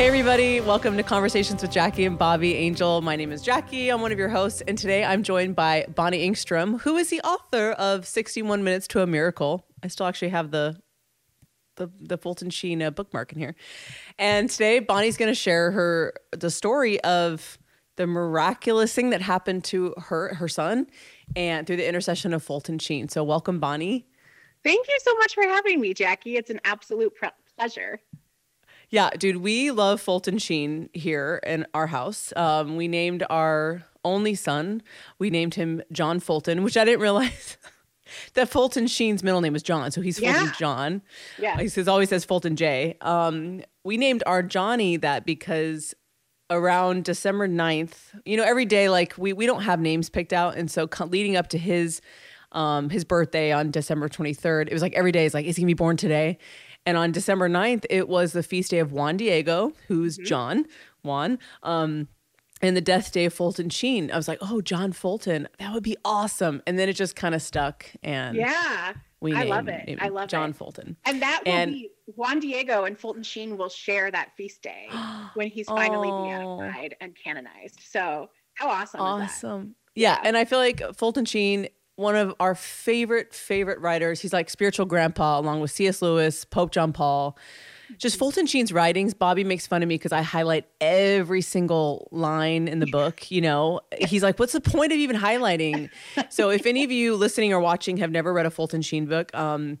Hey, everybody. Welcome to Conversations with Jackie and Bobby Angel. My name is Jackie. I'm one of your hosts. And today I'm joined by Bonnie Engstrom, who is the author of 61 Minutes to a Miracle. I still actually have the the, the Fulton Sheen uh, bookmark in here. And today Bonnie's going to share her the story of the miraculous thing that happened to her her son and through the intercession of Fulton Sheen. So welcome Bonnie. Thank you so much for having me, Jackie. It's an absolute pre- pleasure. Yeah, dude, we love Fulton Sheen here in our house. Um, we named our only son, we named him John Fulton, which I didn't realize that Fulton Sheen's middle name was John. So he's Fulton Yeah. John. Yeah. He says, always says Fulton J. Um, we named our Johnny that because around December 9th, you know, every day, like we, we don't have names picked out. And so co- leading up to his, um, his birthday on December 23rd, it was like every day is like, is he gonna be born today? And on December 9th, it was the feast day of Juan Diego, who's John, Juan. Um, and the death day of Fulton Sheen. I was like, oh, John Fulton, that would be awesome. And then it just kind of stuck. And Yeah. we I love it. I love John it. Fulton. And that will And- be Juan Diego and Fulton Sheen will share that feast day when he's finally Oh. beatified and canonized. So how awesome, is that? Awesome. Yeah. Yeah. And I feel like Fulton Sheen, one of our favorite, favorite writers, he's like spiritual grandpa along with C.S. Lewis, Pope John Paul. Just Fulton Sheen's writings, Bobby makes fun of me because I highlight every single line in the book. You know, he's like, What's the point of even highlighting? so, if any of you listening or watching have never read a Fulton Sheen book, um,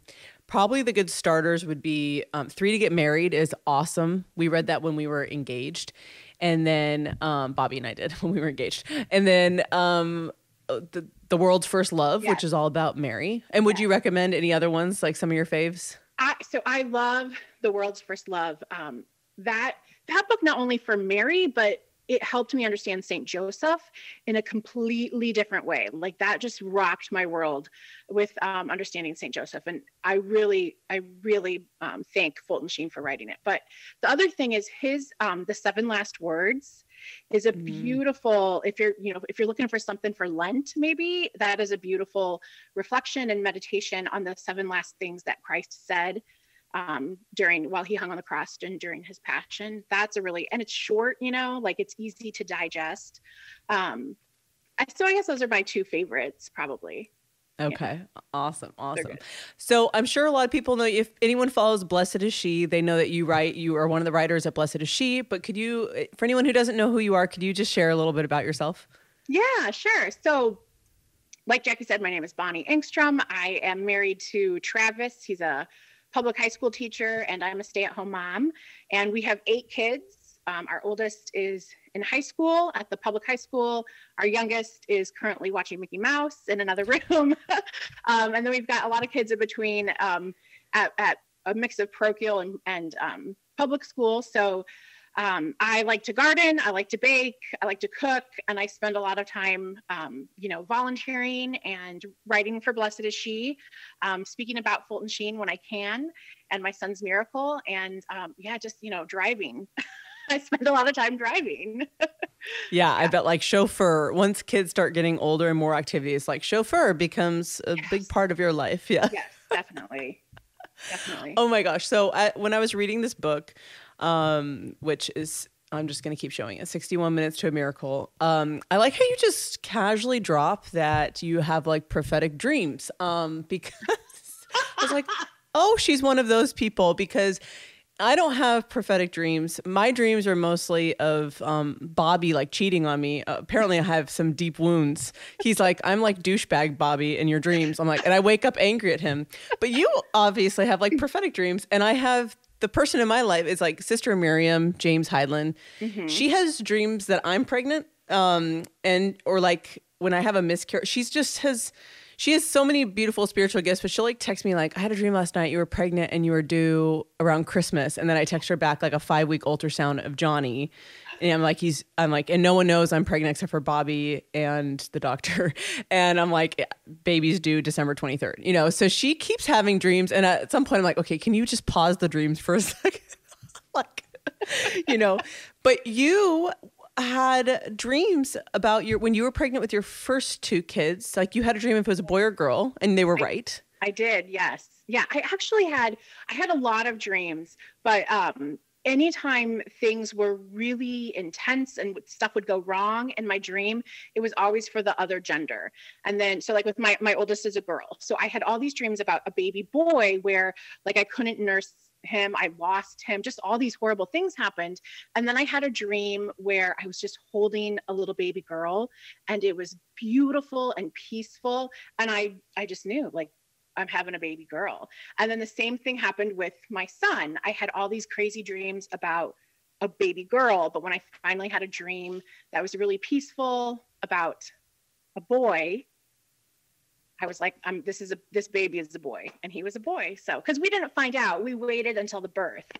probably the good starters would be um, Three to Get Married is awesome. We read that when we were engaged. And then um, Bobby and I did when we were engaged. And then um, the, the World's First Love, which is all about Mary. And would you recommend any other ones, like some of your faves? I, so I love the world's first love. Um, that that book not only for Mary, but it helped me understand Saint Joseph in a completely different way. Like that just rocked my world with um, understanding Saint Joseph, and I really, I really um, thank Fulton Sheen for writing it. But the other thing is his um, the seven last words is a Mm. beautiful if you're you know if you're looking for something for lent maybe that is a beautiful reflection and meditation on the seven last things that christ said um, during while he hung on the cross and during his passion. That's a really and it's short you know like it's easy to digest. Um, I, so i guess those are my two favorites probably Okay. Awesome. Awesome. So I'm sure a lot of people know if anyone follows Blessed is She, they know that you write, you are one of the writers at Blessed is She. But could you, for anyone who doesn't know who you are, could you just share a little bit about yourself? Yeah, sure. So, like Jackie said, my name is Bonnie Engstrom. I am married to Travis. He's a public high school teacher, and I'm a stay at home mom. And we have eight kids. Um, our oldest is in high school at the public high school. Our youngest is currently watching Mickey Mouse in another room. um, and then we've got a lot of kids in between um, at, at a mix of parochial and, and um, public school. So, um, I like to garden, I like to bake, I like to cook, and I spend a lot of time, um, you know, volunteering and writing for Blessed is She, um, speaking about Fulton Sheen when I can, and my son's miracle, and yeah, just you know, driving. I spend a lot of time driving. Yeah, I bet like chauffeur, once kids start getting older and more activities, like chauffeur becomes a big part of your life. Yeah. yes, definitely, definitely. Oh my gosh. So I, when I was reading this book, um, which is, I'm just going to keep showing it 61 Minutes to a Miracle. Um, I like how you just casually drop that you have like prophetic dreams. Um, because I was like, oh, she's one of those people because I don't have prophetic dreams. My dreams are mostly of um, Bobby like cheating on me. Uh, apparently, I have some deep wounds. He's like, I'm like douchebag Bobby in your dreams. I'm like, and I wake up angry at him. But you obviously have like prophetic dreams, and I have the person in my life is like Sister Miriam James Heidland. She has dreams that I'm pregnant, um, and or like when I have a miscarriage. She's just has. She has so many beautiful spiritual gifts, but she'll like text me like, "I had a dream last night. You were pregnant and you were due around Christmas." And then I text her back like a five week ultrasound of Johnny, and I'm like, "He's," I'm like, and no one knows I'm pregnant except for Bobby and the doctor. And I'm like, eh, "Baby's due December 23rd." You know, so she keeps having dreams, and at some point I'm like, "Okay, can you just pause the dreams for a second? like, you know, but you had dreams about your when you were pregnant with your first two kids. Like you had a dream if it was a boy or girl, and they were right. I did, yes. Yeah, I actually had I had a lot of dreams, but um anytime things were really intense and stuff would go wrong in my dream it was always for the other gender and then so like with my my oldest is a girl so i had all these dreams about a baby boy where like i couldn't nurse him i lost him just all these horrible things happened and then i had a dream where i was just holding a little baby girl and it was beautiful and peaceful and i i just knew like I'm having a baby girl. And then the same thing happened with my son. I had all these crazy dreams about a baby girl, but when I finally had a dream that was really peaceful about a boy, I was like, I'm this is a this baby is a boy. And he was a boy. So because we didn't find out, we waited until the birth.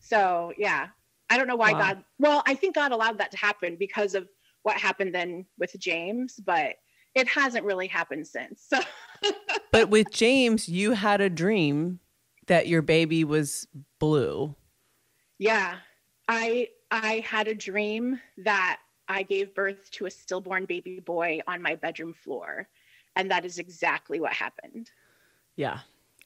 So yeah. I don't know why wow. God well, I think God allowed that to happen because of what happened then with James, but it hasn't really happened since. So but with James, you had a dream that your baby was blue. Yeah. I I had a dream that I gave birth to a stillborn baby boy on my bedroom floor. And that is exactly what happened. Yeah.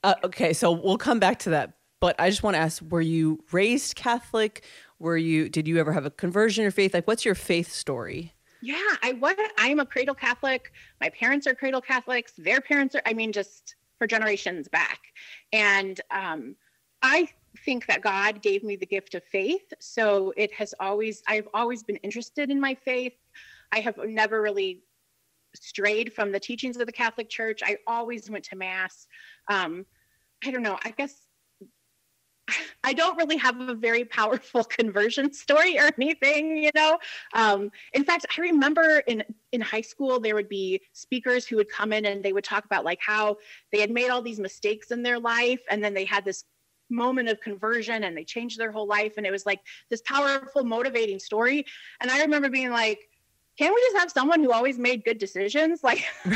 Uh, okay, so we'll come back to that. But I just want to ask were you raised Catholic? Were you did you ever have a conversion or faith? Like what's your faith story? Yeah, I was. I'm a cradle Catholic. My parents are cradle Catholics. Their parents are. I mean, just for generations back. And um, I think that God gave me the gift of faith. So it has always. I've always been interested in my faith. I have never really strayed from the teachings of the Catholic Church. I always went to mass. Um, I don't know. I guess I don't really have a very powerful conversion story or anything, you know. Um, in fact, I remember in in high school there would be speakers who would come in and they would talk about like how they had made all these mistakes in their life, and then they had this moment of conversion and they changed their whole life, and it was like this powerful, motivating story. And I remember being like, "Can't we just have someone who always made good decisions?" Like.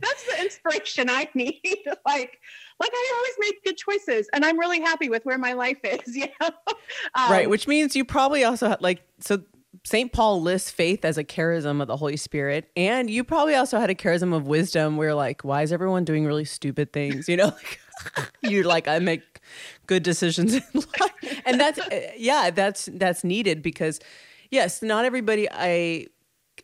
that's the inspiration I need. like, like I always make good choices, and I'm really happy with where my life is. You know, um, right? Which means you probably also have, like so. St. Paul lists faith as a charism of the Holy Spirit, and you probably also had a charism of wisdom. Where like, why is everyone doing really stupid things? You know, like, you're like, I make good decisions in life, and that's yeah, that's that's needed because yes, not everybody I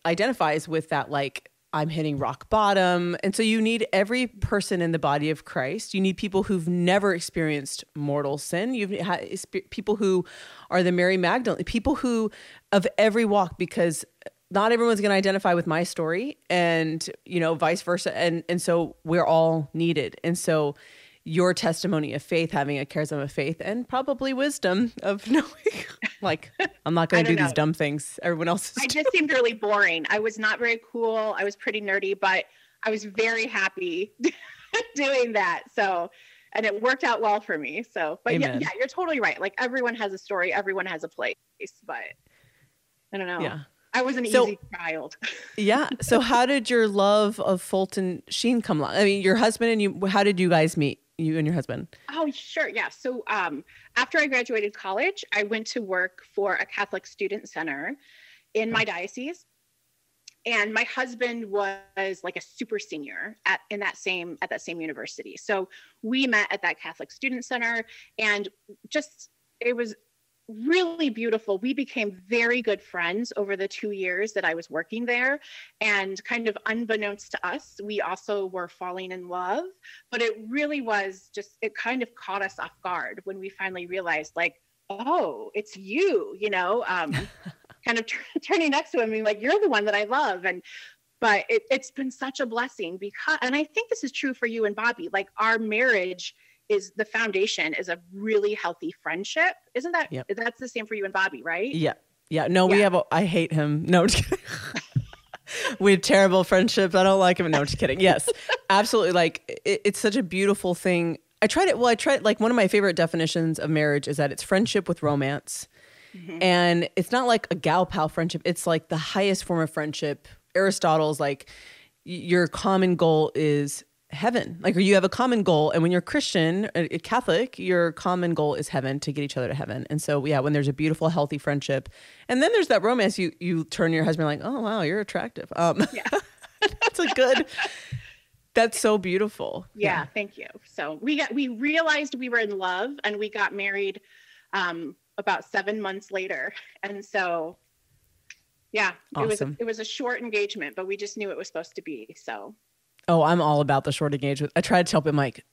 identifies with that like I'm hitting rock bottom. And so you need every person in the body of Christ. You need people who've never experienced mortal sin. You've had people who are the Mary Magdalene, people who of every walk, because not everyone's going to identify with my story and, you know, vice versa. And, and so we're all needed. And so your testimony of faith, having a charism of faith, and probably wisdom of knowing, like, I'm not going to do know. these dumb things everyone else I just seemed really boring. I was not very cool. I was pretty nerdy, but I was very happy doing that. So, and it worked out well for me. So, but yeah, yeah, you're totally right. Like, everyone has a story, everyone has a place, but I don't know. Yeah. I was an so, easy child. yeah. So how did your love of Fulton Sheen come along? I mean, your husband and you, how did you guys meet? You and your husband? Oh, sure. Yeah. So um, after I graduated college, I went to work for a Catholic student center in my diocese. And my husband was like a super senior at in that same at that same university. So we met at that Catholic student center and just it was really beautiful. We became very good friends over the two years that I was working there. And kind of unbeknownst to us, we also were falling in love. But it really was just, it kind of caught us off guard when we finally realized, like, oh, it's you, you know, um, kind of t- turning next to him and being like, you're the one that I love. And but it, it's been such a blessing because, and I think this is true for you and Bobby, like our marriage is the foundation is a really healthy friendship. Isn't that yep. that's the same for you and Bobby, right? Yeah. Yeah. No, yeah. we have a, I hate him. No, we have terrible friendships. I don't like him. No, I'm just kidding. Yes, absolutely. Like it, it's such a beautiful thing. I tried it. Well, I tried like one of my favorite definitions of marriage is that it's friendship with romance. Mm-hmm. And it's not like a gal pal friendship. It's like the highest form of friendship. Aristotle's like your common goal is heaven. Like or you have a common goal and when you're christian a catholic your common goal is heaven to get each other to heaven. And so yeah when there's a beautiful healthy friendship and then there's that romance you you turn your husband like oh wow you're attractive. Um yeah. that's a good that's so beautiful. Yeah, yeah, thank you. So we got we realized we were in love and we got married um, about seven months later. And so, yeah, Awesome. it was it was a short engagement, but we just knew it was supposed to be. So Oh, I'm all about the short engagement. I tried to tell him like,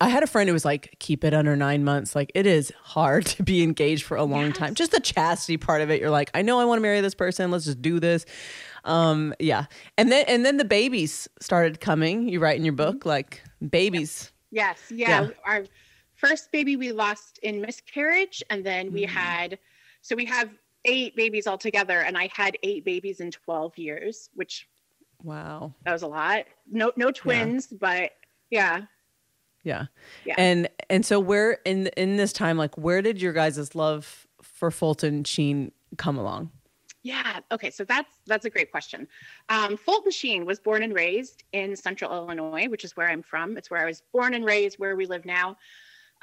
I had a friend who was like, keep it under nine months. Like it is hard to be engaged for a long Yes. time. Just the chastity part of it. You're like, I know I want to marry this person. Let's just do this. Um, yeah. And then and then the babies started coming. You write in your book like babies. yes, yeah, Yeah. our first baby we lost in miscarriage, and then we Mm. had so we have eight babies altogether, and I had eight babies in twelve years, which Wow. that was a lot. No no twins, but yeah. Yeah. Yeah. And and so where in in this time, like where did your guys' love for Fulton Sheen come along? Yeah. Okay. So that's that's a great question. Um, Fulton Sheen was born and raised in Central Illinois, which is where I'm from. It's where I was born and raised, where we live now.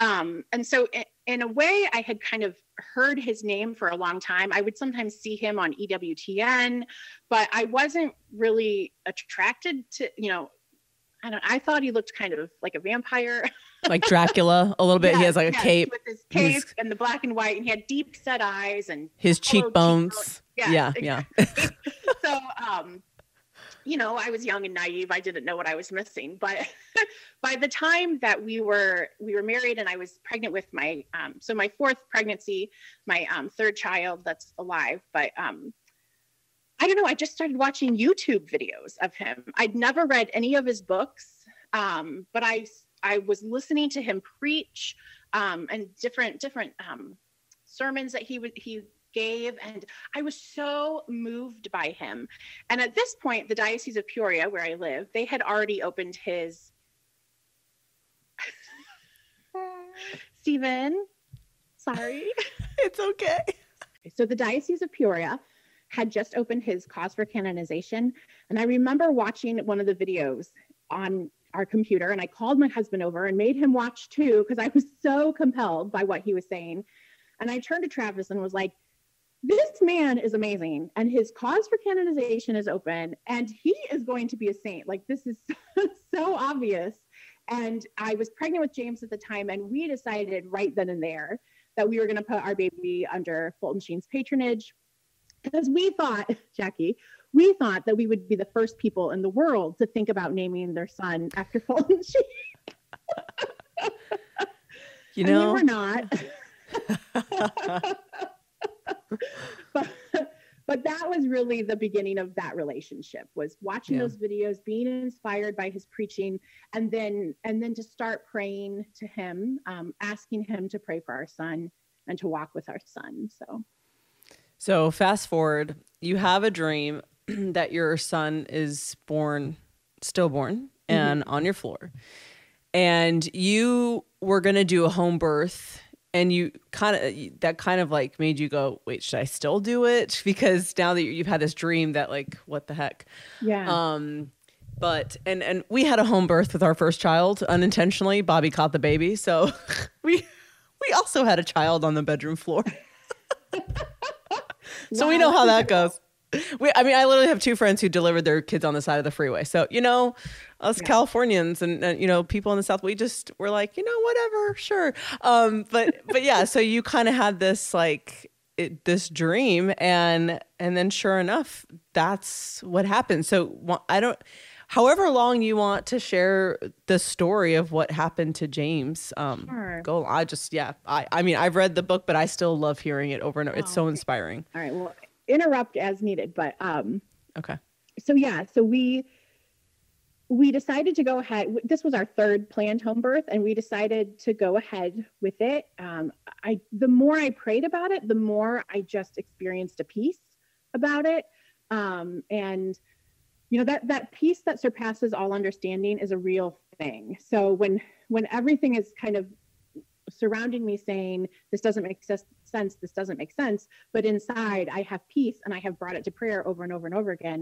Um, and so, in, in a way, I had kind of heard his name for a long time. I would sometimes see him on EWTN, but I wasn't really attracted to, you know, I don't. I thought he looked kind of like a vampire. Like Dracula a little bit. he has like a cape, with his cape and the black and white, and he had deep set eyes and his cheekbones. Yes, Yeah, yeah. so um you know i was young and naive. I didn't know what i was missing but by the time that we were we were married and i was pregnant with my um so my fourth pregnancy my um third child that's alive but um i don't know i just started watching youtube videos of him. I'd never read any of his books um but i i was listening to him preach um and different different um sermons that he would he gave and i was so moved by him. And at this point the diocese of peoria where i live they had already opened his stephen sorry. It's okay. so the diocese of peoria had just opened his cause for canonization and i remember watching one of the videos on our computer and i called my husband over and made him watch too because i was so compelled by what he was saying. And i turned to travis and was like this man is amazing and his cause for canonization is open and he is going to be a saint. Like this is so obvious. And i was pregnant with james at the time and we decided right then and there that we were going to put our baby under fulton sheen's patronage. Because we thought jackie we thought that we would be the first people in the world to think about naming their son after fulton sheen. You and we know, were not but but that was really the beginning of that relationship was watching Yeah. those videos being inspired by his preaching and then and then to start praying to him um, asking him to pray for our son and to walk with our son so so fast forward, you have a dream that your son is born, stillborn, and on your floor. And you were going to do a home birth and you kind of that kind of like made you go wait should i still do it? Because now that you've had this dream that like what the heck? Yeah. Um but and and we had a home birth with our first child unintentionally. Bobby caught the baby. So we we also had a child on the bedroom floor. So we know how that goes we i mean i literally have two friends who delivered their kids on the side of the freeway so you know us Yeah. californians and, and you know people in the south we just were like you know whatever sure um but but yeah so you kind of had this like it, this dream and and then sure enough that's what happened so i don't however long you want to share the story of what happened to james um Sure. go i just yeah i i mean i've read the book but i still love hearing it over and over it's Oh, so okay. inspiring all right well interrupt as needed but um okay. so yeah so we we decided to go ahead this was our third planned home birth and we decided to go ahead with it. Um, i the more i prayed about it the more i just experienced a peace about it. Um, and you know that that peace that surpasses all understanding is a real thing. So when when everything is kind of surrounding me saying this doesn't make sense this doesn't make sense but inside i have peace and i have brought it to prayer over and over and over again.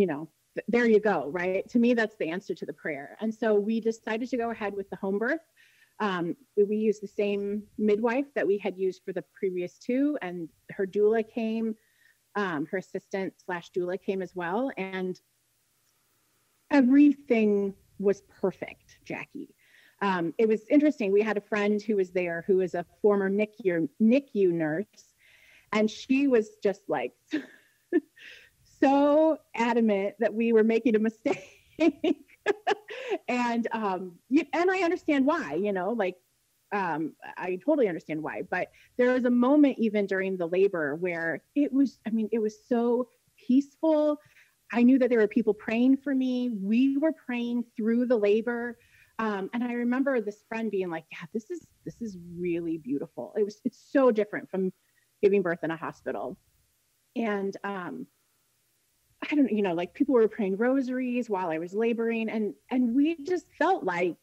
You know th- there you go right? To me that's the answer to the prayer. And so we decided to go ahead with the home birth. Um, we, we used the same midwife that we had used for the previous two and her doula came um, her assistant slash doula came as well. And everything was perfect jackie um, it was interesting. We had a friend who was there who was a former NICU, NICU nurse, and she was just like so adamant that we were making a mistake. and um, and I understand why, you know, like um, I totally understand why. But there was a moment even during the labor where it was, I mean, it was so peaceful. I knew that there were people praying for me. We were praying through the labor. Um, and I remember this friend being like, "Yeah, this is this is really beautiful. It was it's so different from giving birth in a hospital." And um, I don't, you know, like people were praying rosaries while I was laboring, and and we just felt like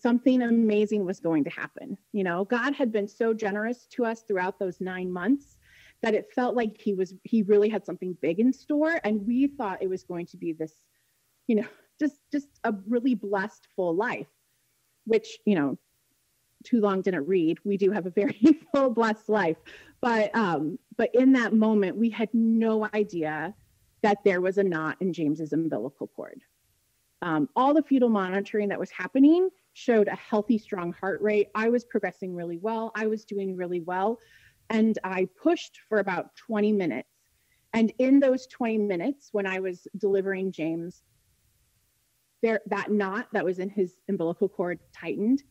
something amazing was going to happen. You know, God had been so generous to us throughout those nine months that it felt like he was he really had something big in store, and we thought it was going to be this, you know, just just a really blessed full life, which you know, too long didn't read. We do have a very full blessed life, but um, but in that moment, we had no idea that there was a knot in James's umbilical cord. Um, all the fetal monitoring that was happening showed a healthy, strong heart rate. I was progressing really well. I was doing really well. And I pushed for about 20 minutes. And in those 20 minutes, when I was delivering James, there that knot that was in his umbilical cord tightened,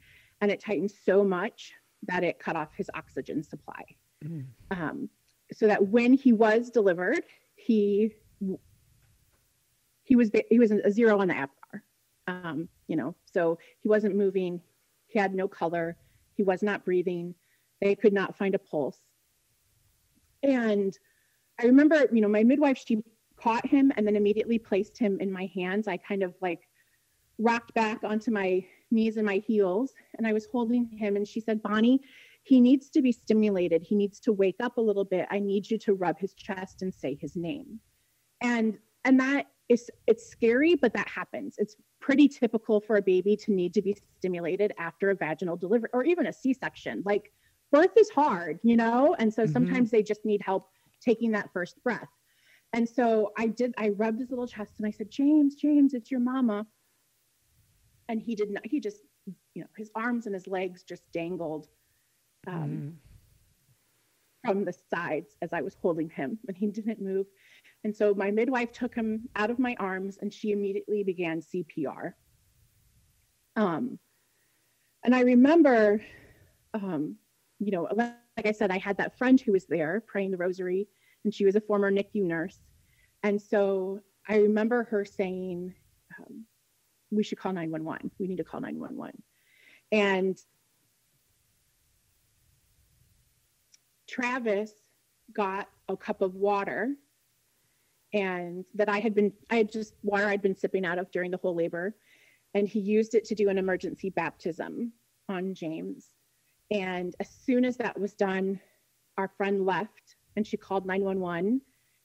and it tightened so much that it cut off his oxygen supply. Mm. Um, so that when he was delivered, he he was he was a zero on the APGAR. Um, you know, so he wasn't moving. He had no color. He was not breathing. They could not find a pulse. And I remember, you know, my midwife, she caught him and then immediately placed him in my hands. I kind of like rocked back onto my knees and my heels and I was holding him. And she said, Bonnie, he needs to be stimulated. He needs to wake up a little bit. I need you to rub his chest and say his name. And and that is it's scary, but that happens. It's pretty typical for a baby to need to be stimulated after a vaginal delivery or even a C-section. Like birth is hard, you know? And so mm-hmm. sometimes they just need help taking that first breath. And so I did, I rubbed his little chest and I said, James, James, it's your mama. And he did not, he just, you know, his arms and his legs just dangled um, mm. from the sides as I was holding him and he didn't move. And so my midwife took him out of my arms and she immediately began CPR. Um, and I remember, um, you know, like I said, I had that friend who was there praying the rosary, and she was a former NICU nurse. And so I remember her saying, um, we should call 911. We need to call 911. And Travis got a cup of water and that I had been, I had just water I'd been sipping out of during the whole labor. And he used it to do an emergency baptism on James. And as soon as that was done, our friend left and she called 911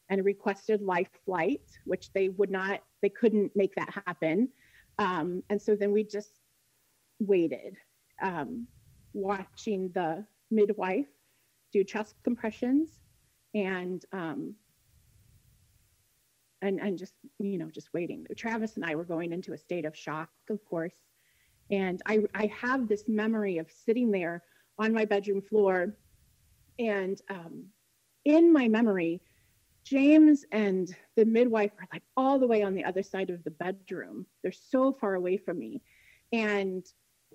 and requested life flight, which they would not, they couldn't make that happen. Um, and so then we just waited, um, watching the midwife do chest compressions and um, and and just you know just waiting. Travis and i were going into a state of shock of course. And i i have this memory of sitting there on my bedroom floor and um, in my memory james and the midwife are like all the way on the other side of the bedroom they're so far away from me and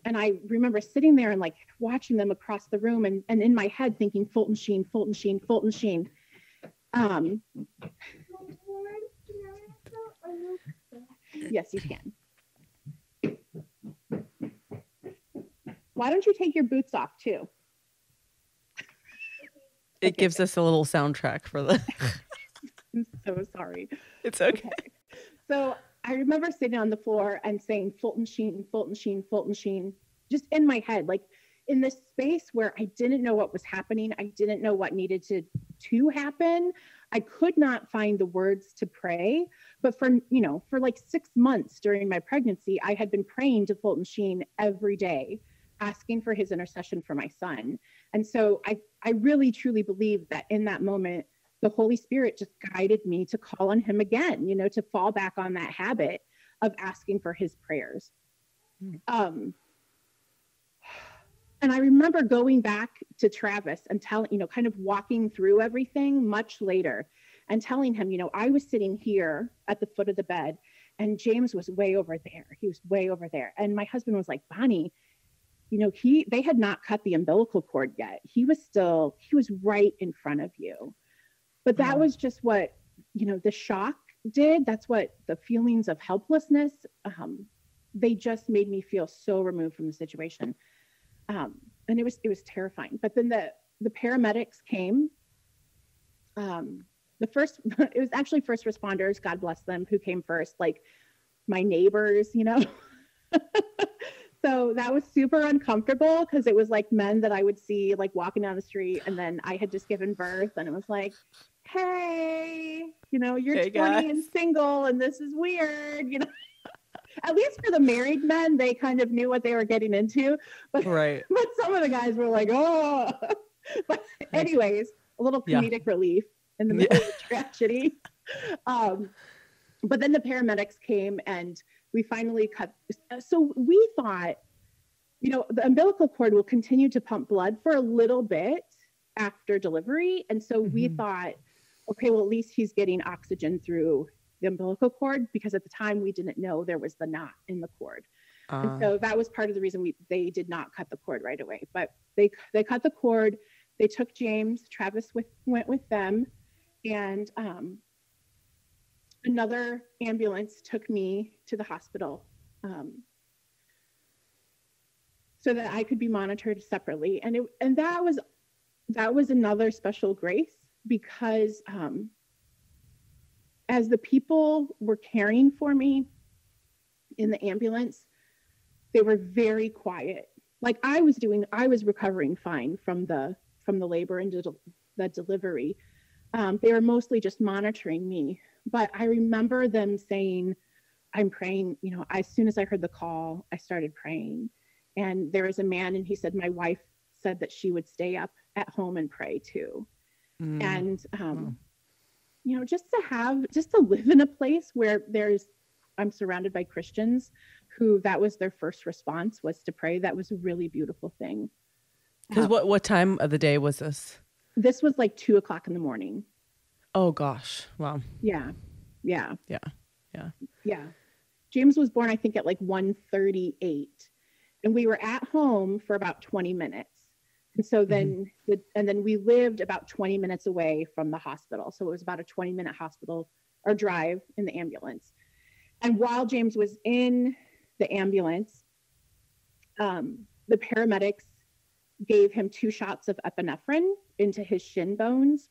and i remember sitting there and like watching them across the room and, and in my head thinking fulton sheen fulton sheen fulton sheen um, Yes, you can. Why don't you take your boots off too? It gives us a little soundtrack for the. I'm so sorry. It's okay. okay. So I remember sitting on the floor and saying Fulton Sheen, Fulton Sheen, Fulton Sheen, just in my head, like in this space where I didn't know what was happening. I didn't know what needed to to happen. I could not find the words to pray, but for, you know, for like six months during my pregnancy, I had been praying to Fulton Sheen every day, asking for his intercession for my son. And so I, I really truly believe that in that moment, the Holy Spirit just guided me to call on him again, you know, to fall back on that habit of asking for his prayers. Um, and I remember going back to Travis and telling, you know, kind of walking through everything much later and telling him, you know, I was sitting here at the foot of the bed and James was way over there. He was way over there. And my husband was like, Bonnie, you know, he they had not cut the umbilical cord yet. He was still, he was right in front of you. But that was just what, you know, the shock did. That's what the feelings of helplessness, um, they just made me feel so removed from the situation. Um, and it was it was terrifying. But then the the paramedics came. Um, the first it was actually first responders, God bless them, who came first, like my neighbors, you know. so that was super uncomfortable because it was like men that I would see like walking down the street, and then I had just given birth, and it was like, hey, you know, you're Hey, 20 guys. and single, and this is weird, you know. At least for the married men, they kind of knew what they were getting into. But Right. but some of the guys were like, oh. but anyways, a little Yeah. comedic relief in the middle of the tragedy. Um, but then the paramedics came and we finally cut. So we thought, you know, the umbilical cord will continue to pump blood for a little bit after delivery. And so we Mhm. thought, okay, well, at least he's getting oxygen through the umbilical cord because at the time we didn't know there was the knot in the cord. Uh, And so that was part of the reason we they did not cut the cord right away. But they they cut the cord. They took James. Travis with went with them, and um, another ambulance took me to the hospital, um, so that I could be monitored separately. And it and that was that was another special grace because um, as the people were caring for me in the ambulance they were very quiet like i was doing i was recovering fine from the from the labor and the delivery um, they were mostly just monitoring me but i remember them saying i'm praying you know as soon as i heard the call i started praying. And there was a man and he said my wife said that she would stay up at home and pray too. Mm, and um, Wow. you know just to have just to live in a place where there's i'm surrounded by christians who that was their first response was to pray. That was a really beautiful thing. Because Um, what what time of the day was this? this was like two o'clock in the morning Oh gosh. Wow. yeah yeah Yeah. Yeah. yeah james was born i think at like 1.38 and we were at home for about 20 minutes and so then the, and then we lived about 20 minutes away from the hospital so it was about a 20 minute hospital or drive in the ambulance and while james was in the ambulance um, the paramedics gave him two shots of epinephrine into his shin bones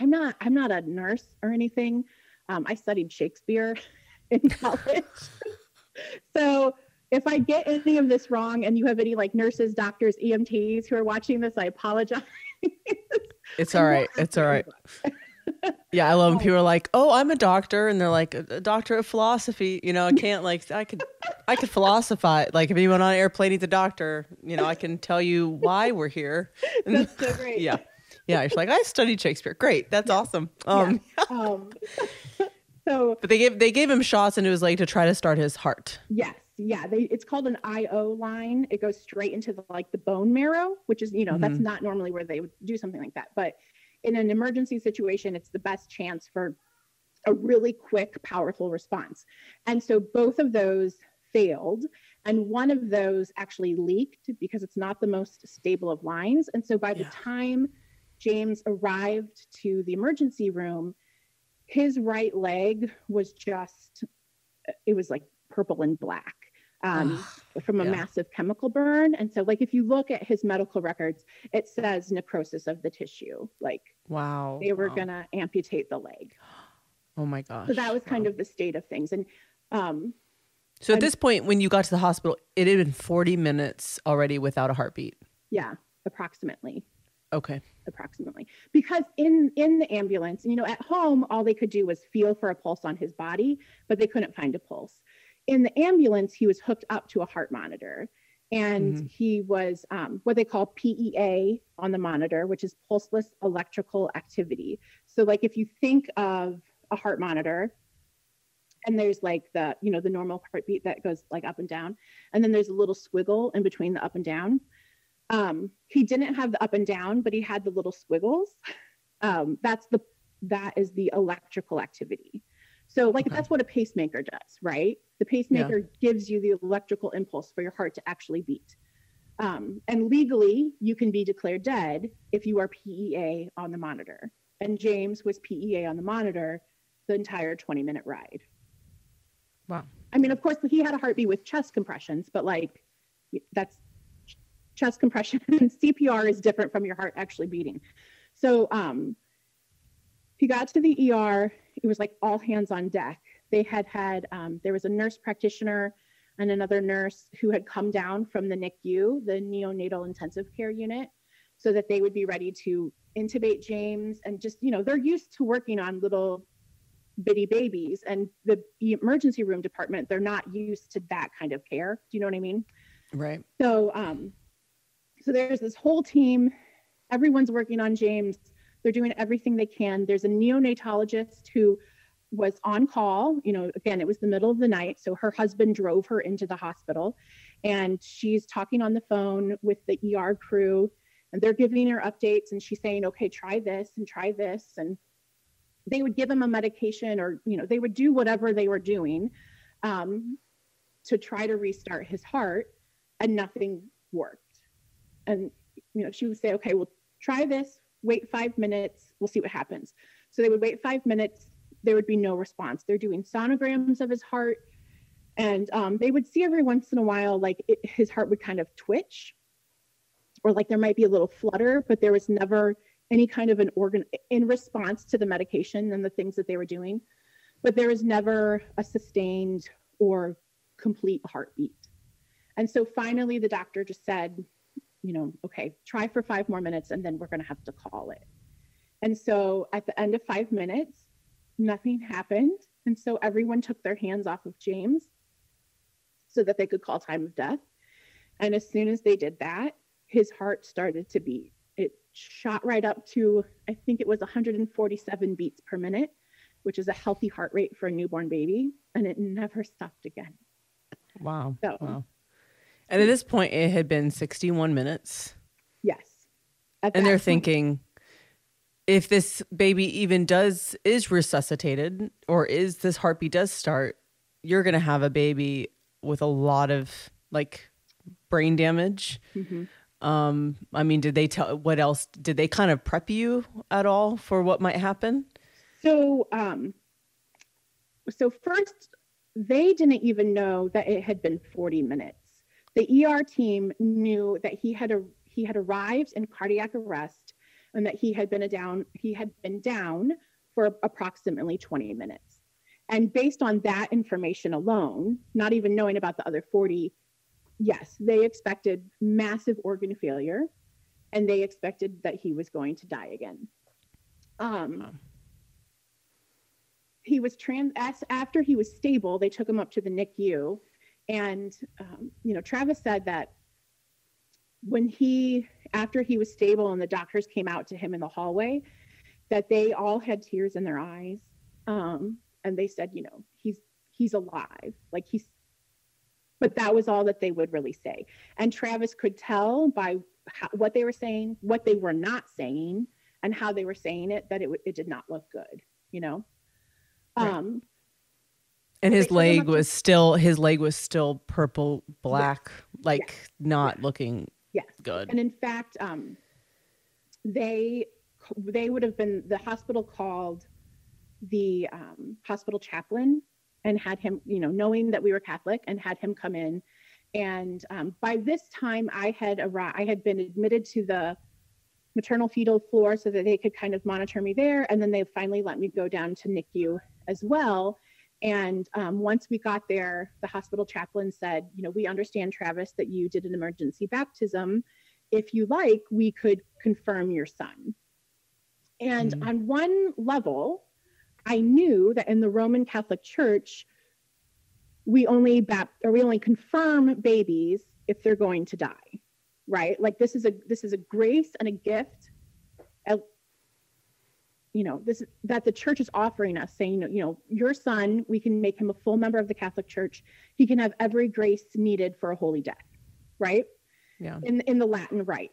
i'm not i'm not a nurse or anything um, i studied shakespeare in college so if i get any of this wrong and you have any like nurses doctors emts who are watching this i apologize It's all right. It's all right. Yeah, I love when people are like, "Oh, I'm a doctor," and they're like, "A doctor of philosophy." You know, I can't like, I could, I could philosophize. Like, if anyone on an airplane needs a doctor, you know, I can tell you why we're here. That's so great yeah, yeah. It's like I studied Shakespeare. Great, that's awesome. Um, um, so but they gave they gave him shots, and it was like to try to start his heart. Yes, yeah. They it's called an IO line. It goes straight into the like the bone marrow, which is you know that's Mhm. not normally where they would do something like that. But in an emergency situation, it's the best chance for a really quick, powerful response. And so both of those failed, and one of those actually leaked because it's not the most stable of lines. And so by the time James arrived to the emergency room, his right leg was just it was like purple and black um, from a yeah. massive chemical burn. And so, like, if you look at his medical records, it says necrosis of the tissue. Like, Wow. they were wow. going to amputate the leg. Oh my gosh. So that was kind of the state of things. And um, So at I'm- this point, when you got to the hospital, it had been 40 minutes already without a heartbeat. yeah, approximately. Okay. approximately because in in the ambulance you know at home all they could do was feel for a pulse on his body but they couldn't find a pulse in the ambulance he was hooked up to a heart monitor and Mhm. he was um, what they call PEA on the monitor which is pulseless electrical activity so like if you think of a heart monitor and there's like the you know the normal heartbeat that goes like up and down and then there's a little squiggle in between the up and down um he didn't have the up and down but he had the little squiggles um that's the that is the electrical activity so like okay. that's what a pacemaker does right the pacemaker yeah. gives you the electrical impulse for your heart to actually beat um, and legally you can be declared dead if you are PEA on the monitor and james was PEA on the monitor the entire 20 minute ride Wow. I mean, of course, he had a heartbeat with chest compressions, but like that's chest compression. And CPR is different from your heart actually beating. So um, he got to the ER. It was like all hands on deck. They had had, um, there was a nurse practitioner and another nurse who had come down from the NICU, the neonatal intensive care unit, so that they would be ready to intubate James and just, you know, they're used to working on little bitty babies and the emergency room department they're not used to that kind of care do you know what i mean right so um so there's this whole team. Everyone's working on james. They're doing everything they can. There's a neonatologist who was on call. You know again it was the middle of the night so her husband drove her into the hospital and she's talking on the phone with the er crew and they're giving her updates and she's saying okay try this and try this and they would give him a medication or you know they would do whatever they were doing um, to try to restart his heart and nothing worked and you know she would say okay well try this wait five minutes we'll see what happens so they would wait five minutes there would be no response they're doing sonograms of his heart and um, they would see every once in a while like it, his heart would kind of twitch or like there might be a little flutter but there was never any kind of an organ in response to the medication and the things that they were doing, but there was never a sustained or complete heartbeat. And so finally, the doctor just said, you know, okay, try for five more minutes and then we're going to have to call it. And so at the end of five minutes, nothing happened. And so everyone took their hands off of James so that they could call time of death. And as soon as they did that, his heart started to beat It shot right up to, I think it was 147 beats per minute, which is a healthy heart rate for a newborn baby. And it never stopped again. Wow. So, wow. And at this point, it had been 61 minutes. Yes. And they're point, thinking, if this baby even does is resuscitated or is this heartbeat does start, you're going to have a baby with a lot of like brain damage. Mm-hmm. Um, I mean, did they tell what else? Did they kind of prep you at all for what might happen? So, um, so first, they didn't even know that it had been 40 minutes. The ER team knew that he had a he had arrived in cardiac arrest and that he had been a down he had been down for approximately 20 minutes. And based on that information alone, not even knowing about the other 40 yes, they expected massive organ failure and they expected that he was going to die again. Um, He was trans after he was stable, they took him up to the NICU. And, um, you know, Travis said that when he, after he was stable and the doctors came out to him in the hallway, that they all had tears in their eyes. Um, and they said, you know, he's, he's alive. Like he's but that was all that they would really say. And Travis could tell by how, what they were saying, what they were not saying, and how they were saying it that it, it did not look good, you know? Right. Um, and his leg was still his leg was still purple black like yes. not yes. looking yes good and in fact um, they they would have been the hospital called the um, hospital chaplain and had him, you know, knowing that we were Catholic and had him come in. And um, by this time, I had arrived, I had been admitted to the maternal fetal floor so that they could kind of monitor me there. And then they finally let me go down to NICU as well. And um, once we got there, the hospital chaplain said, you know, we understand, Travis, that you did an emergency baptism. If you like, we could confirm your son. And mm-hmm. on one level, I knew that in the Roman Catholic Church, we only bap- or we only confirm babies if they're going to die, right? Like this is a this is a grace and a gift. You know this that the church is offering us saying you know your son we can make him a full member of the catholic church. He can have every grace needed for a holy death right? Yeah. in in the latin rite.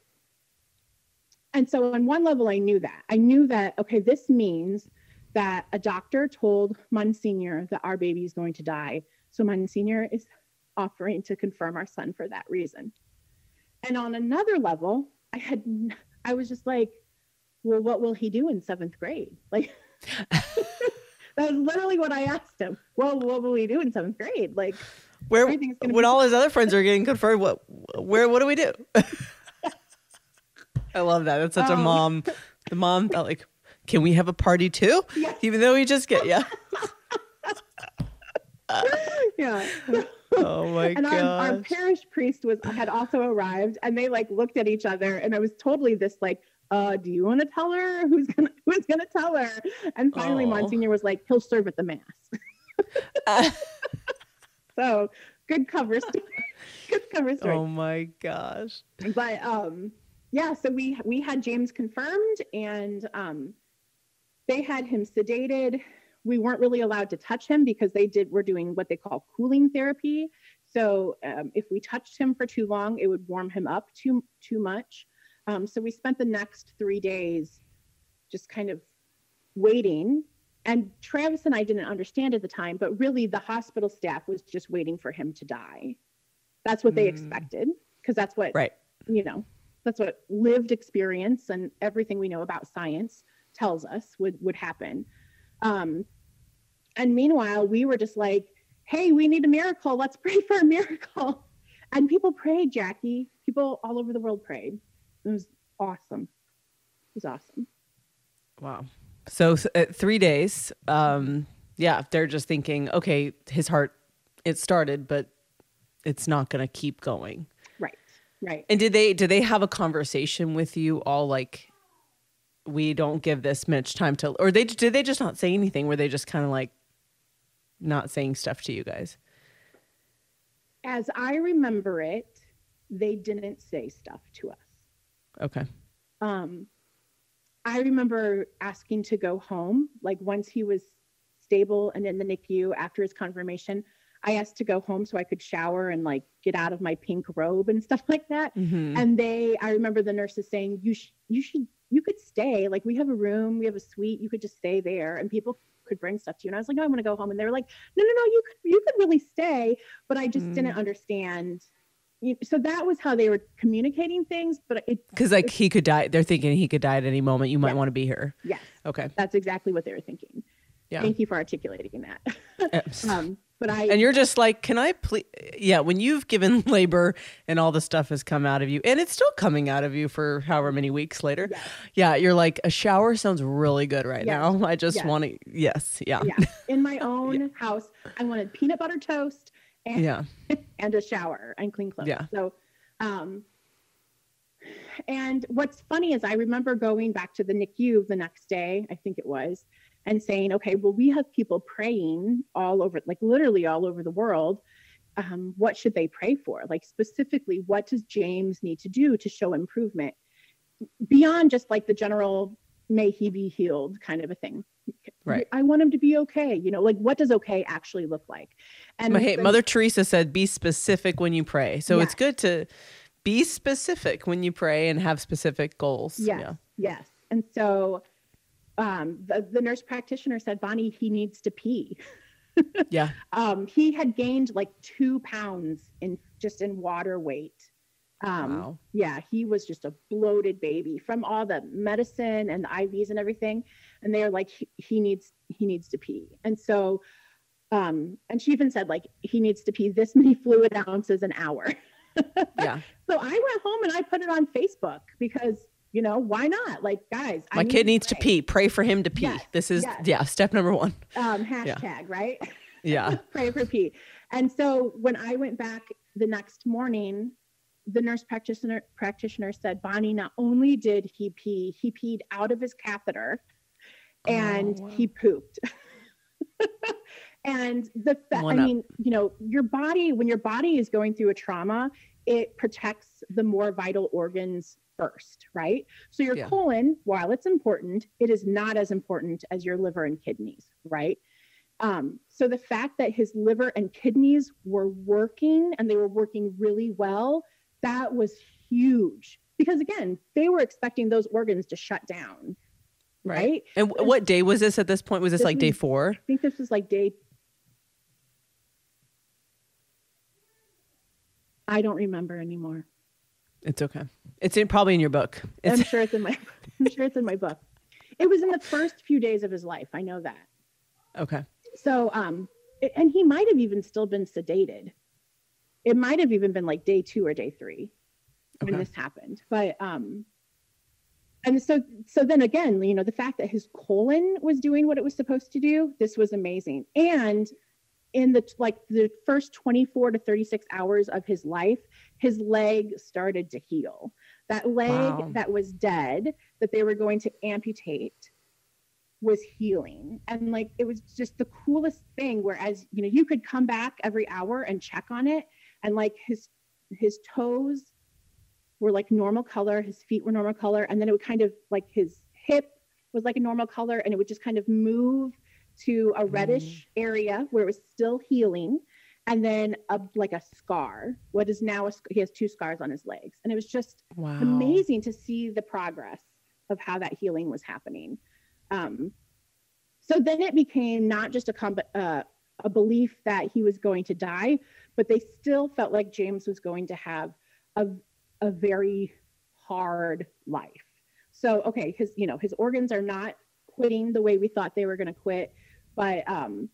And so on one level i knew that. I knew that okay this means that a doctor told monsignor that our baby is going to die. So monsignor is offering to confirm our son for that reason. And on another level i had i was just like well, what will he do in seventh grade? Like, that's literally what I asked him. Well, what will he do in seventh grade? Like, Where when be- all his other friends are getting confirmed, what where what do we do? I love that. That's such a Um, mom. The mom felt like, can we have a party too? Yes. Even though we just get yeah. yeah. Oh my and our, our parish priest was had also arrived, and they like looked at each other, and I was totally this like, uh, do you want to tell her? Who's gonna Who's gonna tell her? And finally, Oh. Monsignor was like, he'll serve at the mass. So good cover story. good cover story. oh my gosh. but um yeah so we we had james confirmed and um they had him sedated we weren't really allowed to touch him because they did were doing what they call cooling therapy so um, if we touched him for too long it would warm him up too too much um, so we spent the next three days just kind of waiting. And travis and i didn't understand at the time but really the hospital staff was just waiting for him to die. That's what they Mm. expected because that's what Right. you know that's what lived experience and everything we know about science tells us would would happen. Um and meanwhile we were just like hey we need a miracle. Let's pray for a miracle. And people prayed jackie. People all over the world prayed it was awesome it was awesome Wow. So uh, three days. Um, yeah, they're just thinking, okay, his heart, it started, but it's not going to keep going. right right And did they did they have a conversation with you all like we don't give this much time to or they did they just not say anything? Were they just kind of like not saying stuff to you guys? as i remember it they didn't say stuff to us Okay. um i remember asking to go home like once he was stable and in the nicu after his confirmation i asked to go home so i could shower and like get out of my pink robe and stuff like that Mhm. and they i remember the nurses saying you sh- you should you could stay like we have a room we have a suite you could just stay there and people could bring stuff to you and i was like no i want to go home and they were like no no no you could you could really stay but i just Mm. didn't understand You- so that was how they were communicating things but it Cuz like he could die. They're thinking he could die at any moment. You might Yeah. want to be here. yes Okay. that's exactly what they were thinking Yeah. thank you for articulating that um but i and you're just like, can I please? Yeah, when you've given labor and all the stuff has come out of you, and it's still coming out of you for however many weeks later. Yes. Yeah, you're like, a shower sounds really good right Yes. now. I just Yes. want to, yes, yeah, yeah in my own house i wanted peanut butter toast and yeah, and a shower and clean clothes. Yeah. So, um, and what's funny is I remember going back to the NICU the next day, I think it was, and saying, okay, well, we have people praying all over, like literally all over the world. Um, what should they pray for? Like specifically, what does James need to do to show improvement beyond just like the general may he be healed kind of a thing? Right. I want him to be okay. You know, like what does okay actually look like? And hey, the- Mother Teresa said, "Be specific when you pray." So it's good to be specific when you pray and have specific goals. Yes, Yeah. yes. And so um, the, the nurse practitioner said, Bonnie, he needs to pee. Yeah. Um, he had gained like two pounds in just in water weight. Um, Wow. Yeah, he was just a bloated baby from all the medicine and the IVs and everything. And they're like, he, he needs he needs to pee. And so, um, and she even said like he needs to pee this many fluid ounces an hour. Yeah. So I went home and I put it on Facebook because, you know, why not? Like, guys, I My need kid needs to pray. pee. Pray for him to pee. Yes, This is yes. yeah, step number 1. Um, hashtag, right? Yeah. pray for pee. And so when I went back the next morning, the nurse practitioner practitioner said, Bonnie, not only did he pee, he peed out of his catheter and Oh, wow. he pooped. and the fa- I mean, you know, your body when your body is going through a trauma, it protects the more vital organs first, right? So your Yeah. colon, while it's important, it is not as important as your liver and kidneys, right? Um, so the fact that his liver and kidneys were working and they were working really well, that was huge. Because again, they were expecting those organs to shut down, right? And w- what day was this at this point? Was this This like day four? I think this was like day. I don't remember anymore. It's okay. It's in, probably in your book. I'm sure it's in my. I'm sure it's in my book. It was in the first few days of his life. I know that. okay. So, um, it- and he might have even still been sedated. It might have even been like day two or day three when Okay. this happened. But, um, and so, so then again, you know, the fact that his colon was doing what it was supposed to do, this was amazing. And in the like the first 24 to 36 hours of his life, his leg started to heal. That leg Wow. that was dead, that they were going to amputate, was healing and like it was just the coolest thing whereas you know you could come back every hour and check on it and like his his toes were like normal color his feet were normal color and then it would kind of like his hip was like a normal color and it would just kind of move to a reddish area where it was still healing and then a like a scar what is now a he has two scars on his legs and it was just Wow. amazing to see the progress of how that healing was happening. Um, so then it became not just a comp- uh, a belief that he was going to die, but they still felt like James was going to have a a very hard life. So okay, his you know his organs are not quitting the way we thought they were going to quit, but um,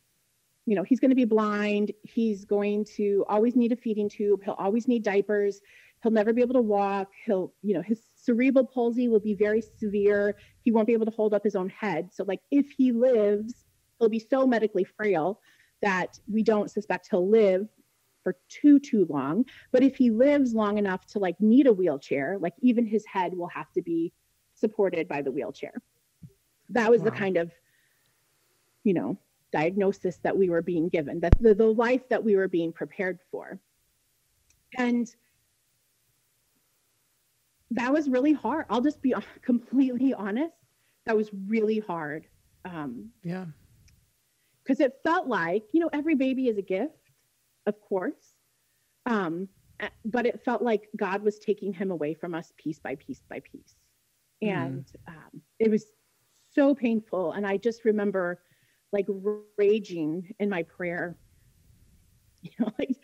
you know he's going to be blind. He's going to always need a feeding tube. He'll always need diapers he'll never be able to walk he'll you know his cerebral palsy will be very severe he won't be able to hold up his own head so like if he lives he'll be so medically frail that we don't suspect he'll live for too too long but if he lives long enough to like need a wheelchair like even his head will have to be supported by the wheelchair that was the kind of you know diagnosis that we were being given that the, the life that we were being prepared for and that was really hard. I'll just be completely honest. That was really hard. Um, Yeah. because it felt like, you know, every baby is a gift, of course. Um, but it felt like God was taking him away from us piece by piece by piece. And um, it was so painful. And I just remember like raging in my prayer. You know, like,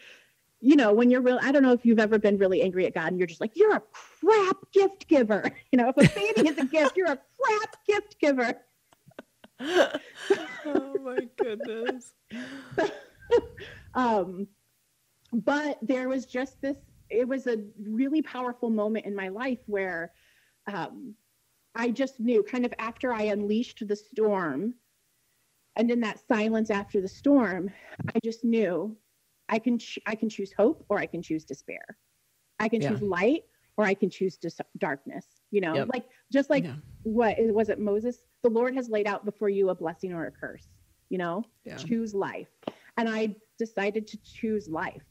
you know, when you're real, I don't know if you've ever been really angry at God and you're just like, you're a crap gift giver. You know, if a baby is a gift, you're a crap gift giver. oh my goodness. Um, but there was just this, it was a really powerful moment in my life where um, I just knew kind of after I unleashed the storm and in that silence after the storm, I just knew I can, ch- I can choose hope or I can choose despair. I can Yeah. choose light or I can choose dis- darkness, you know, Yep. like just like Yeah. what was it Moses? The Lord has laid out before you a blessing or a curse, you know? Yeah. choose life. And I decided to choose life.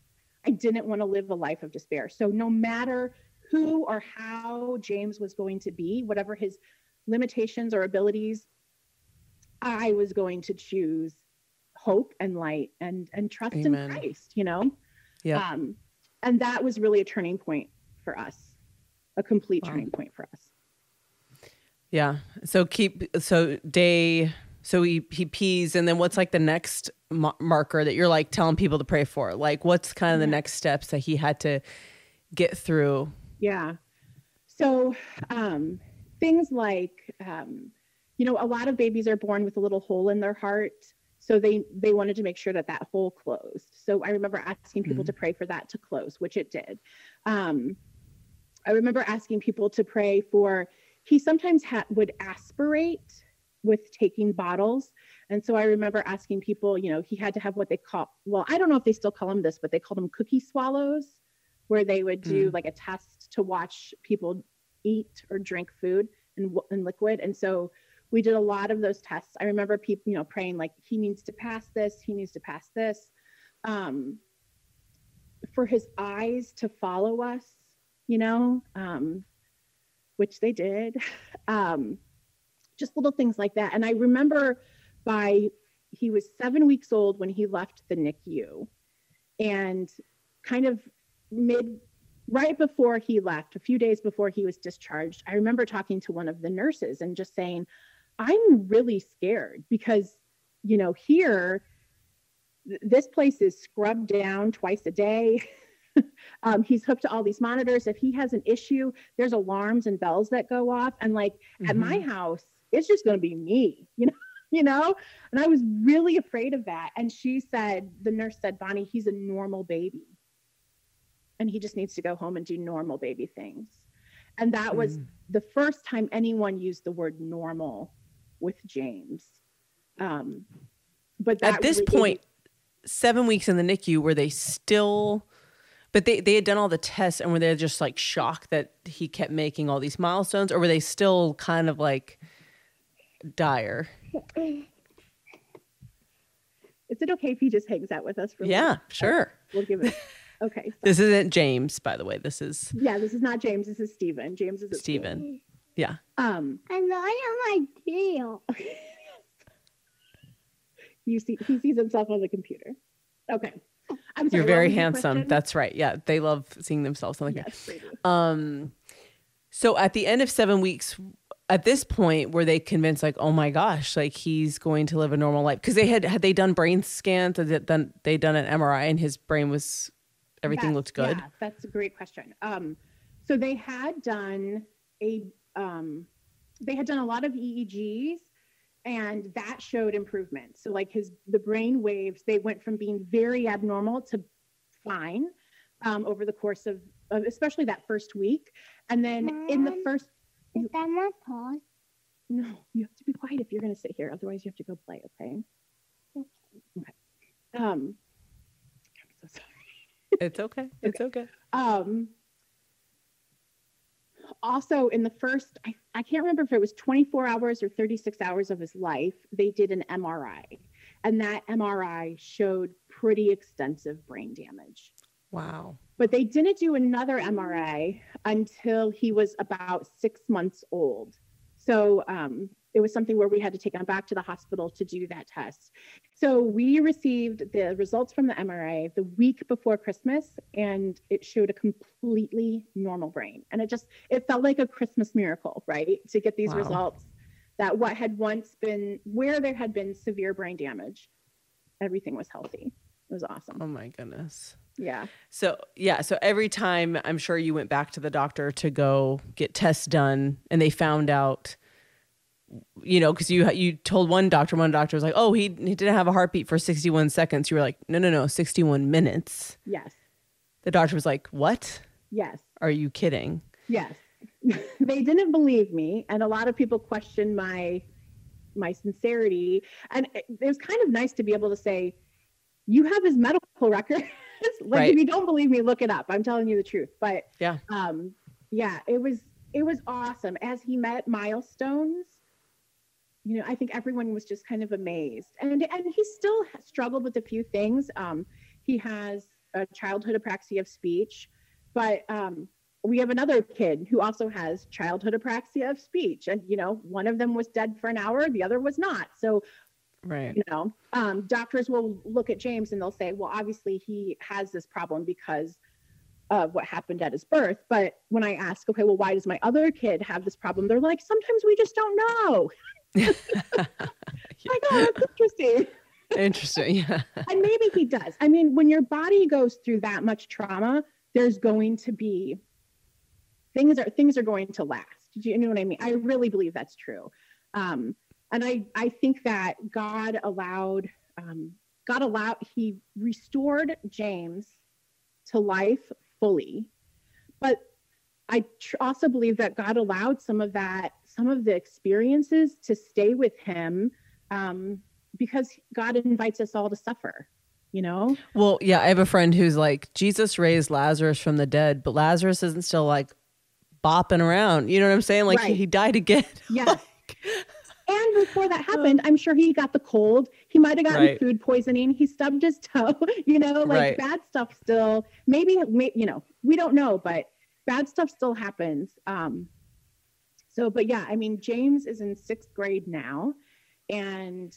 I didn't want to live a life of despair. So no matter who or how James was going to be, whatever his limitations or abilities, I was going to choose hope and light and and trust Amen. in Christ, you know? Yeah. Um, and that was really a turning point for us, a complete Wow. turning point for us. Yeah. So keep so day so he he pees and then what's like the next ma- marker that you're like telling people to pray for? Like what's kind of the next steps that he had to get through? Yeah. So um, things like, um, you know, a lot of babies are born with a little hole in their heart. So they they wanted to make sure that that hole closed. So I remember asking people Mhm. to pray for that to close, which it did. Um, I remember asking people to pray for. He sometimes ha- would aspirate with taking bottles, and so I remember asking people. You know, he had to have what they call. Well, I don't know if they still call them this, but they called them cookie swallows, where they would do like a test to watch people eat or drink food and, and liquid. And so we did a lot of those tests. I remember people, you know, praying like he needs to pass this, he needs to pass this. Um, for his eyes to follow us, you know, um, which they did. Um, just little things like that. And I remember by he was seven weeks old when he left the NICU, and kind of mid right before he left, a few days before he was discharged, I remember talking to one of the nurses and just saying, I'm really scared because, you know, here, th- this place is scrubbed down twice a day. um, he's hooked to all these monitors. If he has an issue, there's alarms and bells that go off. And like mm-hmm. at my house, it's just going to be me, you know, you know? And I was really afraid of that. And she said, the nurse said, Bonnie, he's a normal baby and he just needs to go home and do normal baby things. And that was mm. the first time anyone used the word normal with James. Um, but at this really point, seven weeks in the NICU, were they still? But they, they had done all the tests and were they just like shocked that he kept making all these milestones, or were they still kind of like dire? Is it okay if he just hangs out with us for? Yeah, sure. We'll give it. Okay. So. This isn't James, by the way. This is. Yeah, this is not James. This is Stephen. James is Stephen. Yeah. Um. And I have my deal. you see, he sees himself on the computer. Okay. I'm sorry, You're very handsome. That's right. Yeah, they love seeing themselves on the yes, computer. Um. So at the end of seven weeks, at this point were they convinced like oh my gosh like he's going to live a normal life because they had had they done brain scans had they done they done an mri and his brain was everything that's, looked good? Yeah, that's a great question. Um, so they had done a um, they had done a lot of EEGs and that showed improvement. So like his the brain waves, they went from being very abnormal to fine um, over the course of, of, especially that first week. And then Mom, in the first is that my pause? No, you have to be quiet if you're gonna sit here. Otherwise you have to go play, okay? Okay. Okay. Um I'm so sorry. It's okay. It's okay. Um, also, in the first, I, I can't remember if it was 24 hours or 36 hours of his life, they did an MRI. And that MRI showed pretty extensive brain damage. Wow. But they didn't do another MRI until he was about six months old. So um, it was something where we had to take him back to the hospital to do that test. So we received the results from the MRI the week before Christmas, and it showed a completely normal brain. And it just it felt like a Christmas miracle, right? To get these wow. results that what had once been where there had been severe brain damage, everything was healthy. It was awesome. Oh my goodness. Yeah. So, yeah. So every time I'm sure you went back to the doctor to go get tests done and they found out you know, because you you told one doctor, one doctor was like, "Oh, he he didn't have a heartbeat for 61 seconds." You were like, "No, no, no, 61 minutes." Yes. The doctor was like, "What?" Yes. Are you kidding? Yes. they didn't believe me, and a lot of people questioned my my sincerity, and it, it was kind of nice to be able to say, "You have his medical record." like right. if you don't believe me, look it up. I'm telling you the truth. But yeah, um, yeah, it was it was awesome as he met milestones you know, I think everyone was just kind of amazed. And and he still struggled with a few things. Um, he has a childhood apraxia of speech, but um, we have another kid who also has childhood apraxia of speech, and you know, one of them was dead for an hour, the other was not. So, right, you know, um, doctors will look at James and they'll say, well, obviously he has this problem because of what happened at his birth. But when I ask, okay, well, why does my other kid have this problem? They're like, sometimes we just don't know. yeah. I know that's interesting. Interesting. Yeah. and maybe he does. I mean, when your body goes through that much trauma, there's going to be things are things are going to last. Do you know what I mean? I really believe that's true. Um, and I I think that God allowed um, God allowed he restored James to life fully, but I tr- also believe that God allowed some of that some of the experiences to stay with him um, because God invites us all to suffer, you know? Well, yeah, I have a friend who's like, Jesus raised Lazarus from the dead, but Lazarus isn't still like bopping around. You know what I'm saying? Like right. he, he, died again. Yeah. And before that happened, I'm sure he got the cold. He might have gotten Right. food poisoning. He stubbed his toe. You know, like Right. bad stuff still. Maybe, may, you know, we don't know, but bad stuff still happens. Um, so, but yeah, I mean, James is in sixth grade now, and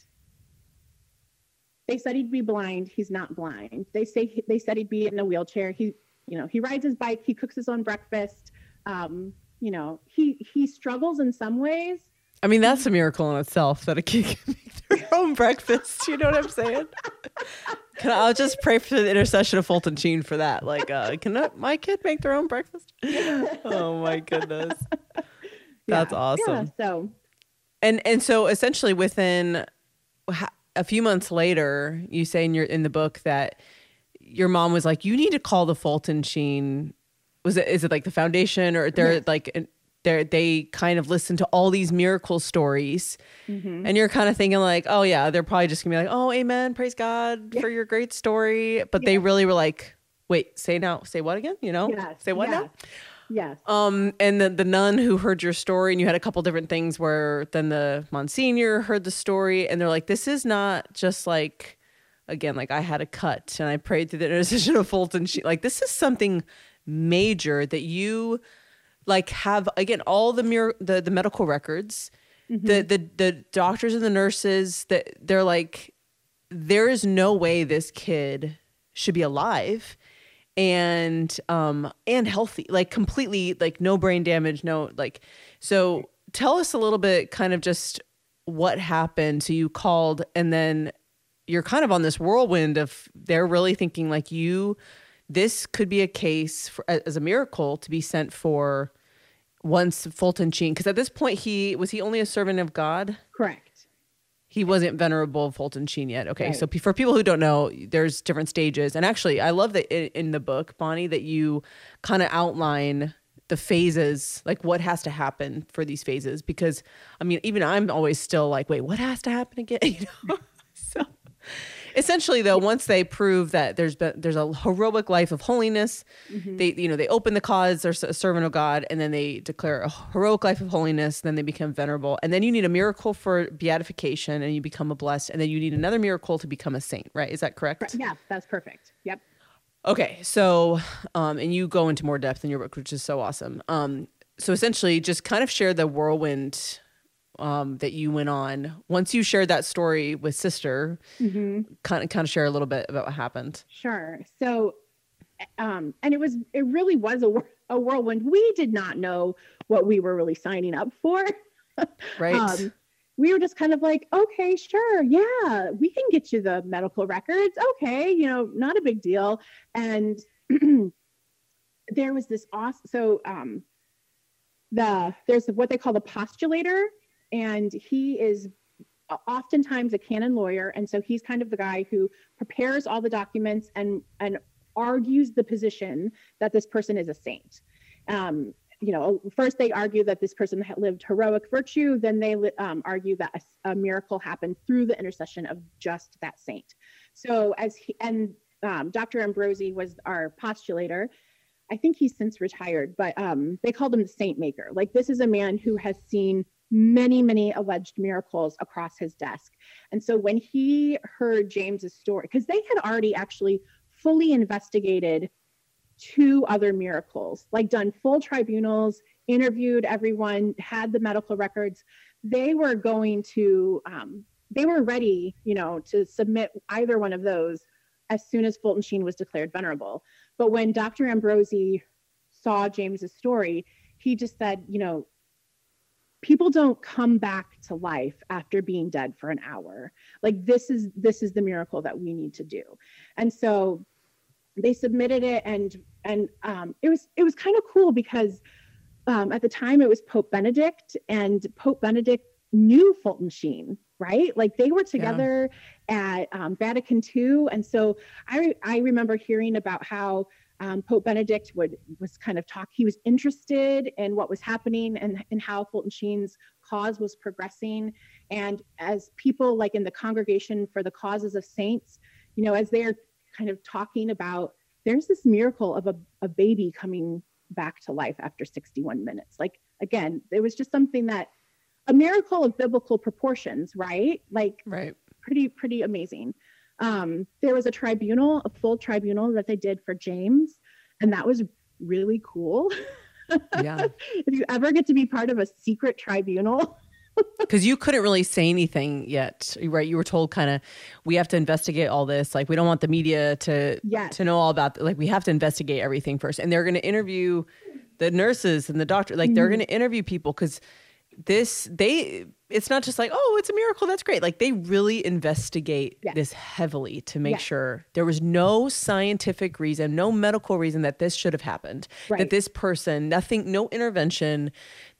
they said he'd be blind. He's not blind. They say he, they said he'd be in a wheelchair. He, you know, he rides his bike. He cooks his own breakfast. Um, you know, he he struggles in some ways. I mean, that's a miracle in itself that a kid can make their own breakfast. You know what I'm saying? Can I, I'll just pray for the intercession of Fulton Sheen for that. Like, uh, can I- my kid make their own breakfast? Oh my goodness, that's Yeah. awesome. Yeah, so And and so essentially, within a few months later, you say in your in the book that your mom was like, "You need to call the Fulton Sheen." Was it is it like the foundation or they're Yes. like they they kind of listen to all these miracle stories, mhm. and you're kind of thinking like, "Oh yeah, they're probably just gonna be like, oh amen, praise God for your great story," but they really were like, "Wait, say now, say what again? You know, Yes, say what now?" yes, Yes. Um, and the, the nun who heard your story, and you had a couple different things where then the Monsignor heard the story, and they're like, this is not just like, again, like I had a cut and I prayed through the intercession of Fulton. Sheen, like, this is something major that you like have, again, all the, mir- the, the medical records, the, the, the doctors and the nurses that they're like, there is no way this kid should be alive and um and healthy like completely like no brain damage no like so tell us a little bit kind of just what happened. So you called and then you're kind of on this whirlwind of they're really thinking like you this could be a case for, as a miracle to be sent for once Fulton Sheen because at this point he was he only a servant of God Correct. he wasn't venerable Fulton Sheen yet. Okay, Right. so for people who don't know, there's different stages, and actually, I love that in the book, Bonnie, that you kind of outline the phases, like what has to happen for these phases. Because I mean, even I'm always still like, wait, what has to happen again? You know, essentially though once they prove that there's been there's a heroic life of holiness they you know they open the cause they're a servant of god and then they declare a heroic life of holiness then they become venerable and then you need a miracle for beatification and you become a blessed and then you need another miracle to become a saint right is that correct Yeah, that's perfect. Yep. Okay, so um, and you go into more depth in your book, which is so awesome. Um, so essentially, just kind of share the whirlwind um, that you went on once you shared that story with sister. Mm-hmm. Kind of, kind of share a little bit about what happened. Sure. So, um, and it was, it really was a, a whirlwind. We did not know what we were really signing up for. Right? Um, we were just kind of like, okay, sure, yeah, we can get you the medical records. Okay, you know, not a big deal. And there was this awesome. So, um, the there's what they call the postulator, and he is oftentimes a canon lawyer, and so he's kind of the guy who prepares all the documents and and argues the position that this person is a saint. Um, you know, first they argue that this person lived heroic virtue, then they um, argue that a, a miracle happened through the intercession of just that saint. So as he and um, Dr. Ambrosi was our postulator. I think he's since retired, but um, they called him the saint maker. Like this is a man who has seen many, many alleged miracles across his desk. And so when he heard James's story, because they had already actually fully investigated two other miracles, like done full tribunals, interviewed everyone, had the medical records. They were going to, um, they were ready, you know, to submit either one of those as soon as Fulton Sheen was declared venerable. But when Dr. Ambrosi saw James's story, he just said, you know, people don't come back to life after being dead for an hour. Like this is this is the miracle that we need to do. And so they submitted it and and um, it was it was kind of cool because um, at the time it was Pope Benedict and Pope Benedict knew Fulton Sheen, right? Like they were together at um, Vatican II, and so I I remember hearing about how um, Pope Benedict would was kind of talk. He was interested in what was happening and and how Fulton Sheen's cause was progressing. And as people like in the Congregation for the Causes of Saints, you know, as they're kind of talking about, there's this miracle of a, a baby coming back to life after 61 minutes. Like again, it was just something that a miracle of biblical proportions, right? Like Right. pretty pretty amazing. Um, there was a tribunal, a full tribunal that they did for James, and that was really cool. Yeah. if you ever get to be part of a secret tribunal, Because you couldn't really say anything yet, right? You were told kind of, we have to investigate all this. Like, we don't want the media to Yes. to know all about. Like, we have to investigate everything first, and they're going to interview the nurses and the doctor. Like, they're Mhm. going to interview people because this they. It's not just like, oh, it's a miracle. That's great. Like, they really investigate Yes. this heavily to make Yes. sure there was no scientific reason, no medical reason that this should have happened. That this person, nothing, no intervention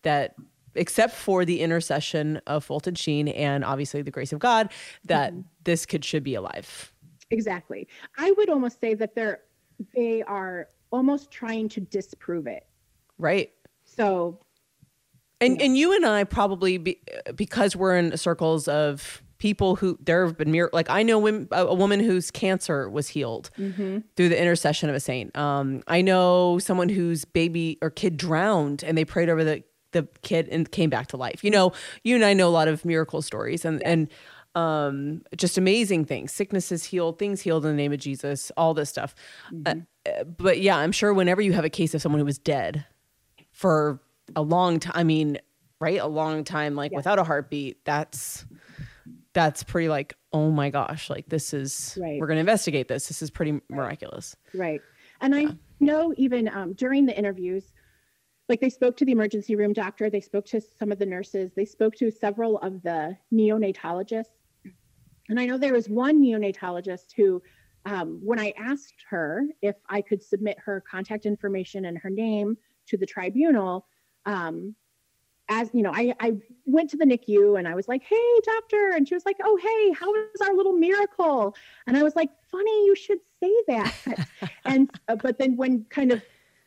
that except for the intercession of Fulton Sheen and obviously the grace of God, that Mm-hmm. this kid should be alive. exactly. I would almost say that they're they are almost trying to disprove it. Right. So And Yeah. and you and I probably be, because we're in circles of people who there have been mir- like I know women, a, a woman whose cancer was healed mhm. through the intercession of a saint. Um, I know someone whose baby or kid drowned and they prayed over the the kid and came back to life. You know, you and I know a lot of miracle stories and and um, just amazing things. Sicknesses healed, things healed in the name of Jesus, all this stuff. Uh, uh, but yeah, I'm sure whenever you have a case of someone who was dead for a long time, I mean, right, a long time, like Yeah. without a heartbeat, that's that's pretty like, oh my gosh, like this is Right. we're gonna investigate this. This is pretty miraculous. Right. And I know even um, during the interviews, like they spoke to the emergency room doctor, they spoke to some of the nurses, they spoke to several of the neonatologists. And I know there was one neonatologist who, um, when I asked her if I could submit her contact information and her name to the tribunal, um, as you know, I, I went to the NICU and I was like, hey, doctor. And she was like, oh, hey, how was our little miracle? And I was like, funny, you should say that. and, uh, but then when kind of,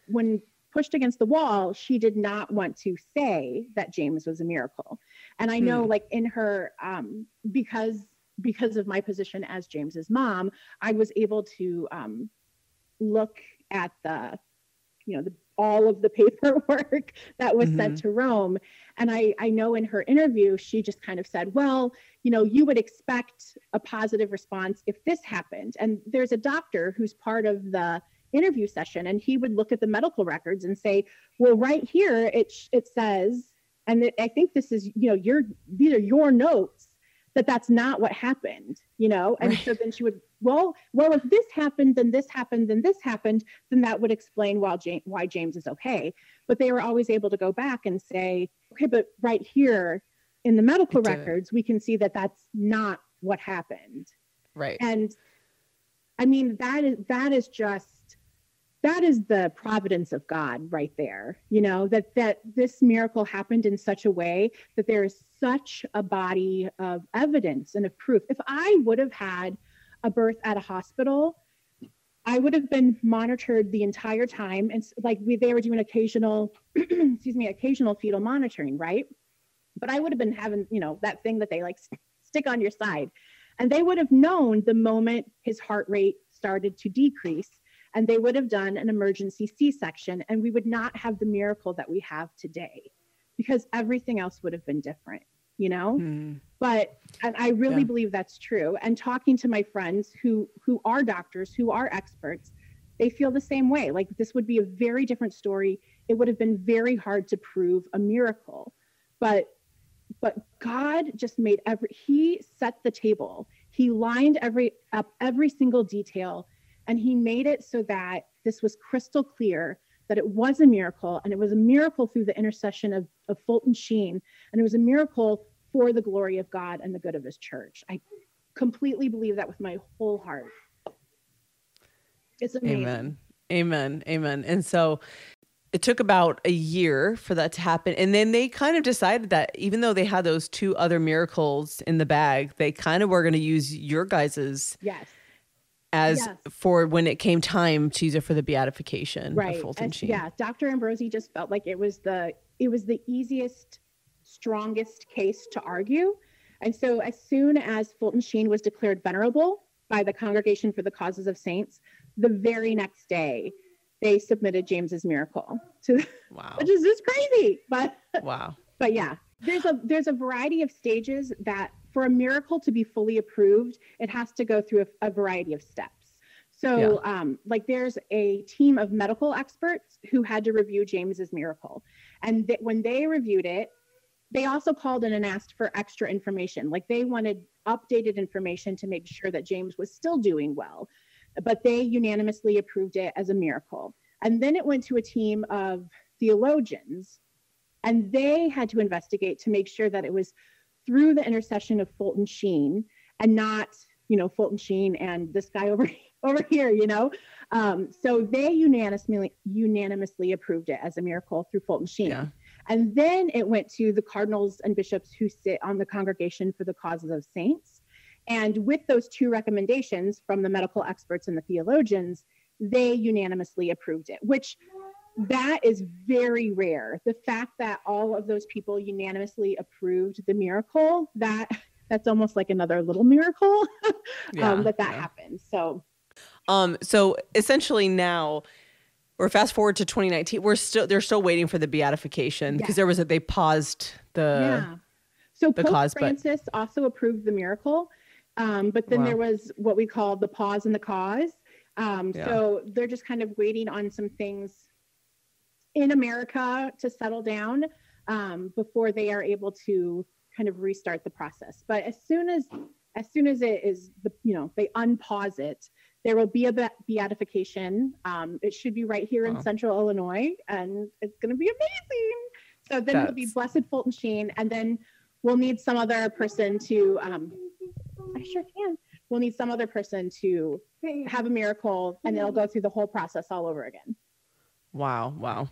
when pushed against the wall, she did not want to say that James was a miracle. And I know, Hmm. like, in her, um, because, because of my position as James's mom, I was able to um, look at the, you know, the, all of the paperwork that was sent mm-hmm. to Rome. And I, I know in her interview, she just kind of said, well, you know, you would expect a positive response if this happened. And there's a doctor who's part of the interview session, and he would look at the medical records and say, well, right here, it, sh- it says, and it, I think this is, you know, your, these are your notes that that's not what happened, you know? And Right. so then she would, well, well, if this happened, then this happened, then this happened, then that would explain why James, why James is okay. But they were always able to go back and say, okay, but right here in the medical records, we can see that that's not what happened. Right. And I mean, that is, that is just, that is the providence of God right there. You know, that, that this miracle happened in such a way that there is such a body of evidence and of proof. If I would have had a birth at a hospital, I would have been monitored the entire time. And like we, they were doing occasional, excuse me, occasional fetal monitoring, right? But I would have been having, you know, that thing that they like stick on your side. And they would have known the moment his heart rate started to decrease. And they would have done an emergency C section. And we would not have the miracle that we have today because everything else would have been different, you know? Hmm. but and i really Yeah. believe that's true and talking to my friends who who are doctors who are experts they feel the same way like this would be a very different story it would have been very hard to prove a miracle but but god just made every he set the table he lined every up every single detail and he made it so that this was crystal clear that it was a miracle and it was a miracle through the intercession of, of fulton sheen and it was a miracle for the glory of God and the good of his church. I completely believe that with my whole heart. It's amazing. Amen. Amen. Amen. And so it took about a year for that to happen. And then they kind of decided that even though they had those two other miracles in the bag, they kind of were going to use your guys's Yes. As Yes. for when it came time to use it for the beatification Right. of Fulton And Sheen. yeah, Dr. Ambrosi just felt like it was the it was the easiest, strongest case to argue. And so as soon as Fulton Sheen was declared venerable by the Congregation for the Causes of Saints, the very next day they submitted James's miracle to Wow. which is just crazy. But Wow. but yeah, there's a there's a variety of stages that for a miracle to be fully approved, it has to go through a, a variety of steps. So, um, like, there's a team of medical experts who had to review James's miracle, and th- when they reviewed it, they also called in and asked for extra information. Like, they wanted updated information to make sure that James was still doing well, but they unanimously approved it as a miracle. And then it went to a team of theologians, and they had to investigate to make sure that it was through the intercession of Fulton Sheen and not, you know, Fulton Sheen and this guy over over here, you know. Um, so they unanimously unanimously approved it as a miracle through Fulton Sheen. Yeah. And then it went to the cardinals and bishops who sit on the congregation for the causes of saints. And with those two recommendations from the medical experts and the theologians, they unanimously approved it, which that is very rare. The fact that all of those people unanimously approved the miracle, that that's almost like another little miracle Yeah, um, that that yeah. happened. So Um, so essentially now we're fast forward to 2019. We're still they're still waiting for the beatification because there was a they paused the yeah. So the Pope cause, but- Francis also approved the miracle, um, but then Wow. there was what we call the pause and the cause. Um, Yeah. So they're just kind of waiting on some things in America to settle down um, before they are able to kind of restart the process. But as soon as as soon as it is the you know they unpause it, there will be a beatification. Um, it should be right here in Wow. Central Illinois, and it's going to be amazing. So then it'll be Blessed Fulton Sheen, and then we'll need some other person to. Um, I sure can. We'll need some other person to have a miracle, and it'll go through the whole process all over again. Wow wow.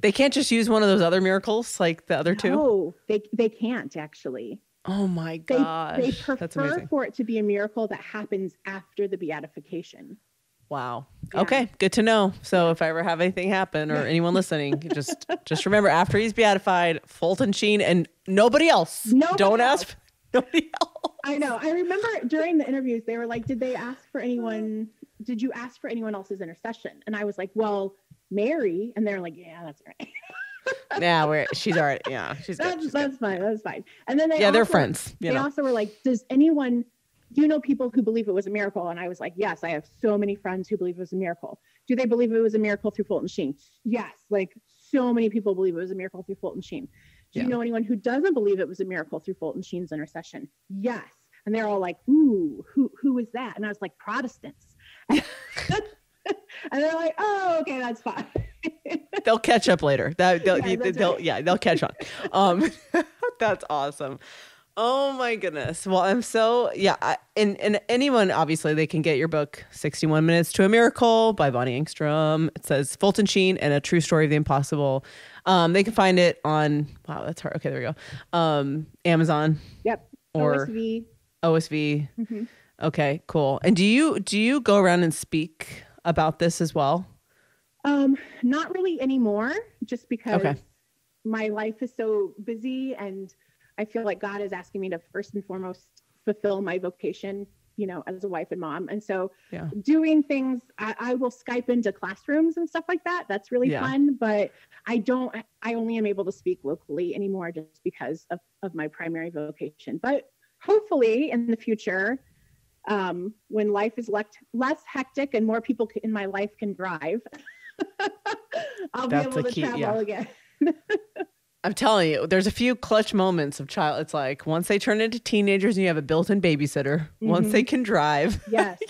They can't just use one of those other miracles like the other two. No, they they can't actually. Oh my They gosh, they that's prefer for it to be a miracle that happens after the beatification. Wow. Yeah. Okay, good to know. So if I ever have anything happen or anyone listening, just just remember after he's beatified, Fulton Sheen and nobody else. Nobody Don't else. ask nobody else. I know. I remember during the interviews, they were like, "Did they ask for anyone? Did you ask for anyone else's intercession?" And I was like, "Well, Mary." And they're like, "Yeah, that's right. Yeah, we're she's already yeah, she's good. that's good. fine. That's fine." And then they Yeah, they're friends. You they know. also were like, "Does anyone?" Do you know people who believe it was a miracle? And I was like, yes, I have so many friends who believe it was a miracle. Do they believe it was a miracle through Fulton Sheen? Yes, like so many people believe it was a miracle through Fulton Sheen. Do Yeah. you know anyone who doesn't believe it was a miracle through Fulton Sheen's intercession? Yes. And they're all like, ooh, who who is that? And I was like, Protestants. and they're like, oh, okay, that's fine. they'll catch up later. That they'll, Yeah, they'll right. yeah, they'll catch on. Um that's awesome. Oh my goodness. Well, I'm so yeah, I, and and anyone obviously they can get your book 61 Minutes to a Miracle by Bonnie Engstrom. It says Fulton Sheen and a true story of the impossible. Um they can find it on wow, that's hard. Okay, there we go. Um Amazon, yep. Or- OSV. OSV. Mhm. Okay, cool. And do you do you go around and speak about this as well? Um, not really anymore, just because Okay. my life is so busy and I feel like God is asking me to first and foremost fulfill my vocation, you know, as a wife and mom. And so Yeah. doing things, I, I will Skype into classrooms and stuff like that. That's really Yeah. fun, but I don't, I only am able to speak locally anymore just because of, of my primary vocation. But hopefully in the future, um, when life is less, less hectic and more people in my life can drive, I'll That's be able to key, travel yeah. again. I'm telling you, there's a few clutch moments of child. It's like once they turn into teenagers and you have a built-in babysitter, once Mhm. they can drive Yes.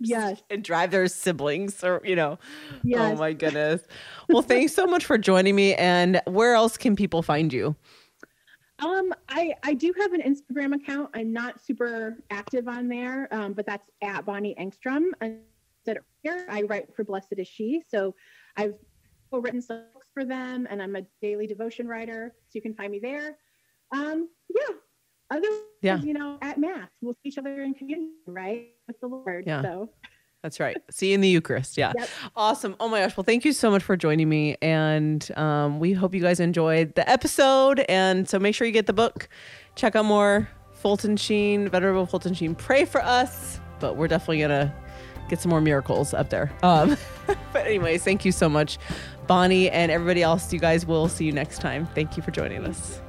yes. and drive their siblings or, you know, Yes. oh my goodness. Well, thanks so much for joining me. And where else can people find you? Um, I I do have an Instagram account. I'm not super active on there, um, but that's at Bonnie Engstrom. I said here. I write for Blessed is She, so I've written some books for them, and I'm a daily devotion writer, so you can find me there. Um, yeah. Otherwise, Yeah. you know, at Mass, we'll see each other in communion, right, with the Lord. Yeah. So That's right. See you in the Eucharist. Yeah. Yep. Awesome. Oh my gosh. Well, thank you so much for joining me. And um, we hope you guys enjoyed the episode. And so make sure you get the book. Check out more Fulton Sheen, Venerable Fulton Sheen. Pray for us. But we're definitely going to get some more miracles up there. Um, but, anyways, thank you so much, Bonnie, and everybody else. You guys will see you next time. Thank you for joining us.